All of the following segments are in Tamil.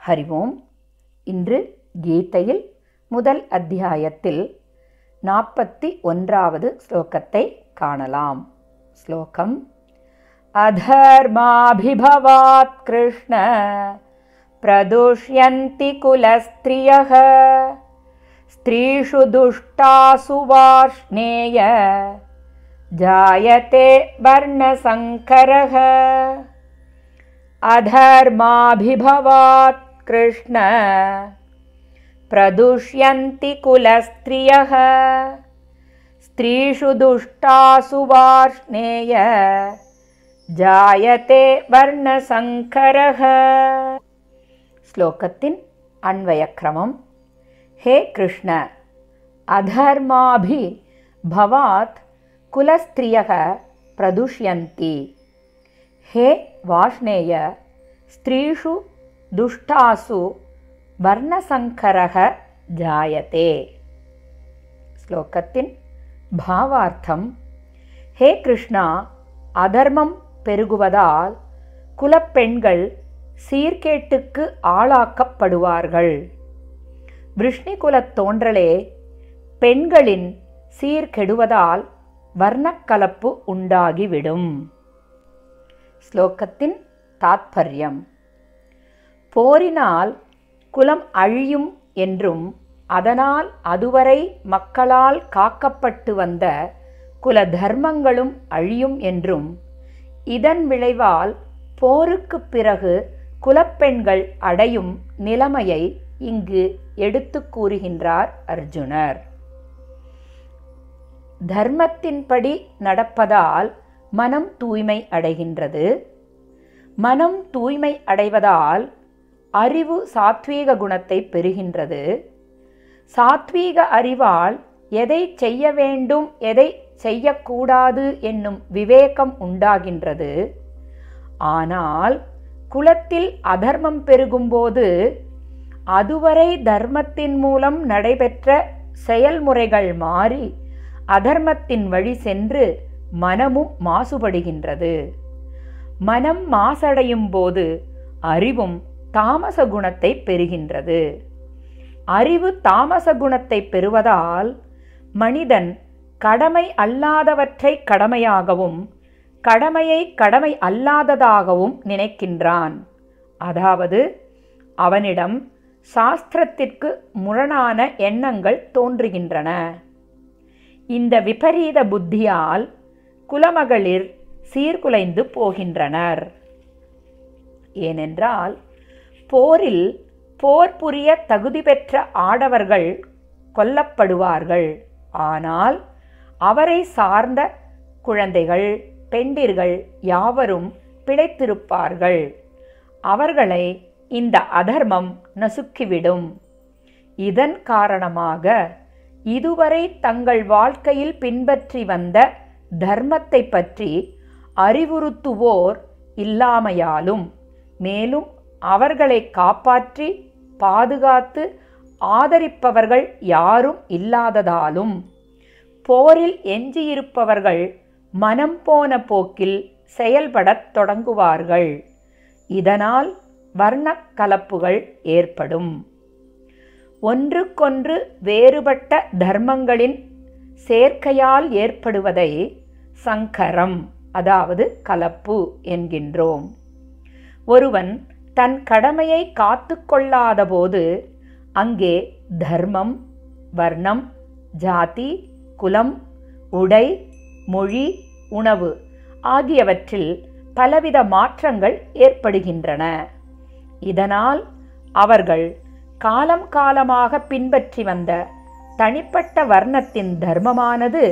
ஹரிவோம் இன்று கீதையில் முதல் அத்தியாயத்தில் நாற்பத்தி ஒன்றாவது ஸ்லோகத்தை காணலாம் ஸ்லோகம் अधर्माभिभवात् कृष्ण प्रदुष्यन्ति कुलस्त्रियः स्त्रीषु दुष्टासु वार्ष्णेय जायते वर्णसङ्करः अधर्माभिभवात् कृष्ण। प्रदुष्यन्ति कुलस्त्रियः। स्त्रीषु दुष्टासु वार्ष्णेय। जायते वर्णसङ्करः श्लोकतिन् अन्वयक्रमं हे कृष्ण अधर्माभिभवात् कुलस्त्रियः प्रदुष्यन्ति हे वाष्णेय स्त्रीषु ஸ்திரீஷு துஷ்டாசு வர்ணசங்கரக ஜாயதே. ஸ்லோகத்தின் பாவார்த்தம். ஹே கிருஷ்ணா அதர்மம் பெருகுவதால் குலப்பெண்கள் சீர்கேட்டுக்கு ஆளாக்கப்படுவார்கள். விஷ்ணி குலத் தோன்றலே பெண்களின் சீர்கெடுவதால் வர்ணக்கலப்பு உண்டாகிவிடும். ஸ்லோகத்தின் தாத்பரியம். போரினால் குலம் அழியும் என்றும் அதனால் அதுவரை மக்களால் காக்கப்பட்டு வந்த குல தர்மங்களும் அழியும் என்றும் இதன் விளைவால் போருக்கு பிறகு குலப்பெண்கள் அடையும் நிலைமையை இங்கு எடுத்து கூறுகின்றார் அர்ஜுனர். தர்மத்தின்படி நடப்பதால் மனம் தூய்மை அடைகின்றது. மனம் தூய்மை அடைவதால் அறிவு சாத்வீக குணத்தை பெறுகின்றது. சாத்வீக அறிவால் எதை செய்ய வேண்டும் எதை செய்யக்கூடாது என்னும் விவேகம் உண்டாகின்றது. ஆனால் குலத்தில் அதர்மம் பெருகும்போது அதுவரை தர்மத்தின் மூலம் நடைபெற்ற செயல்முறைகள் மாறி அதர்மத்தின் வழி சென்று மனமும் மாசுபடுகின்றது. மனம் மாசடையும் போது அறிவும் தாமச குணத்தை பெறுகின்றது. அறிவு தாமச குணத்தை பெறுவதால் மனிதன் கடமை அல்லாதவற்றை கடமையாகவும் கடமையை கடமை அல்லாததாகவும் நினைக்கின்றான். அதாவது அவனிடம் சாஸ்திரத்திற்கு முரணான எண்ணங்கள் தோன்றுகின்றன. இந்த விபரீத புத்தியால் குலமகளிர் சீர்குலைந்து போகின்றனர். ஏனென்றால் போரில் போர் புரிய தகுதி பெற்ற ஆடவர்கள் கொல்லப்படுவார்கள். ஆனால் அவரை சார்ந்த குழந்தைகள் பெண்டிர்கள் யாவரும் பிழைத்திருப்பார்கள். அவர்களை இந்த அதர்மம் நசுக்கிவிடும். இதன் காரணமாக இதுவரை தங்கள் வாழ்க்கையில் பின்பற்றி வந்த தர்மத்தை பற்றி அறிவுறுத்துவோர் இல்லாமையாலும் மேலும் அவர்களை காப்பாற்றி பாதுகாத்து ஆதரிப்பவர்கள் யாரும் இல்லாததாலும் போரில் எஞ்சியிருப்பவர்கள் மனம் போன போக்கில் செயல்படத் தொடங்குவார்கள். இதனால் வர்ணக் கலப்புகள் ஏற்படும். ஒன்றுக்கொன்று வேறுபட்ட தர்மங்களின் சேர்க்கையால் ஏற்படுவதை சங்கரம் அதாவது கலப்பு என்கின்றோம். ஒருவன் தன் கடமையை காத்து கொள்ளாதபோது அங்கே தர்மம் வர்ணம் ஜாதி குலம் உடை மொழி உணவு ஆகியவற்றில் பலவித மாற்றங்கள் ஏற்படுகின்றன. இதனால் அவர்கள் காலம் காலமாக பின்பற்றி வந்த தனிப்பட்ட வர்ணத்தின் தர்மமானது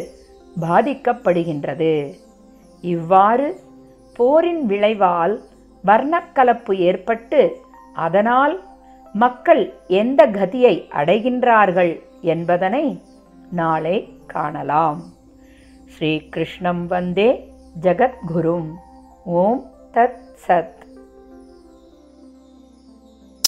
பாதிக்கப்படுகின்றது. இவ்வாறு போரின் விளைவால் வர்ணக்கலப்பு ஏற்பட்டு அதனால் மக்கள் எந்த கதியை அடைகின்றார்கள் என்பதனை நாளை காணலாம். ஸ்ரீகிருஷ்ணம் வந்தே ஜகத்குரும். ஓம் தத் சத்.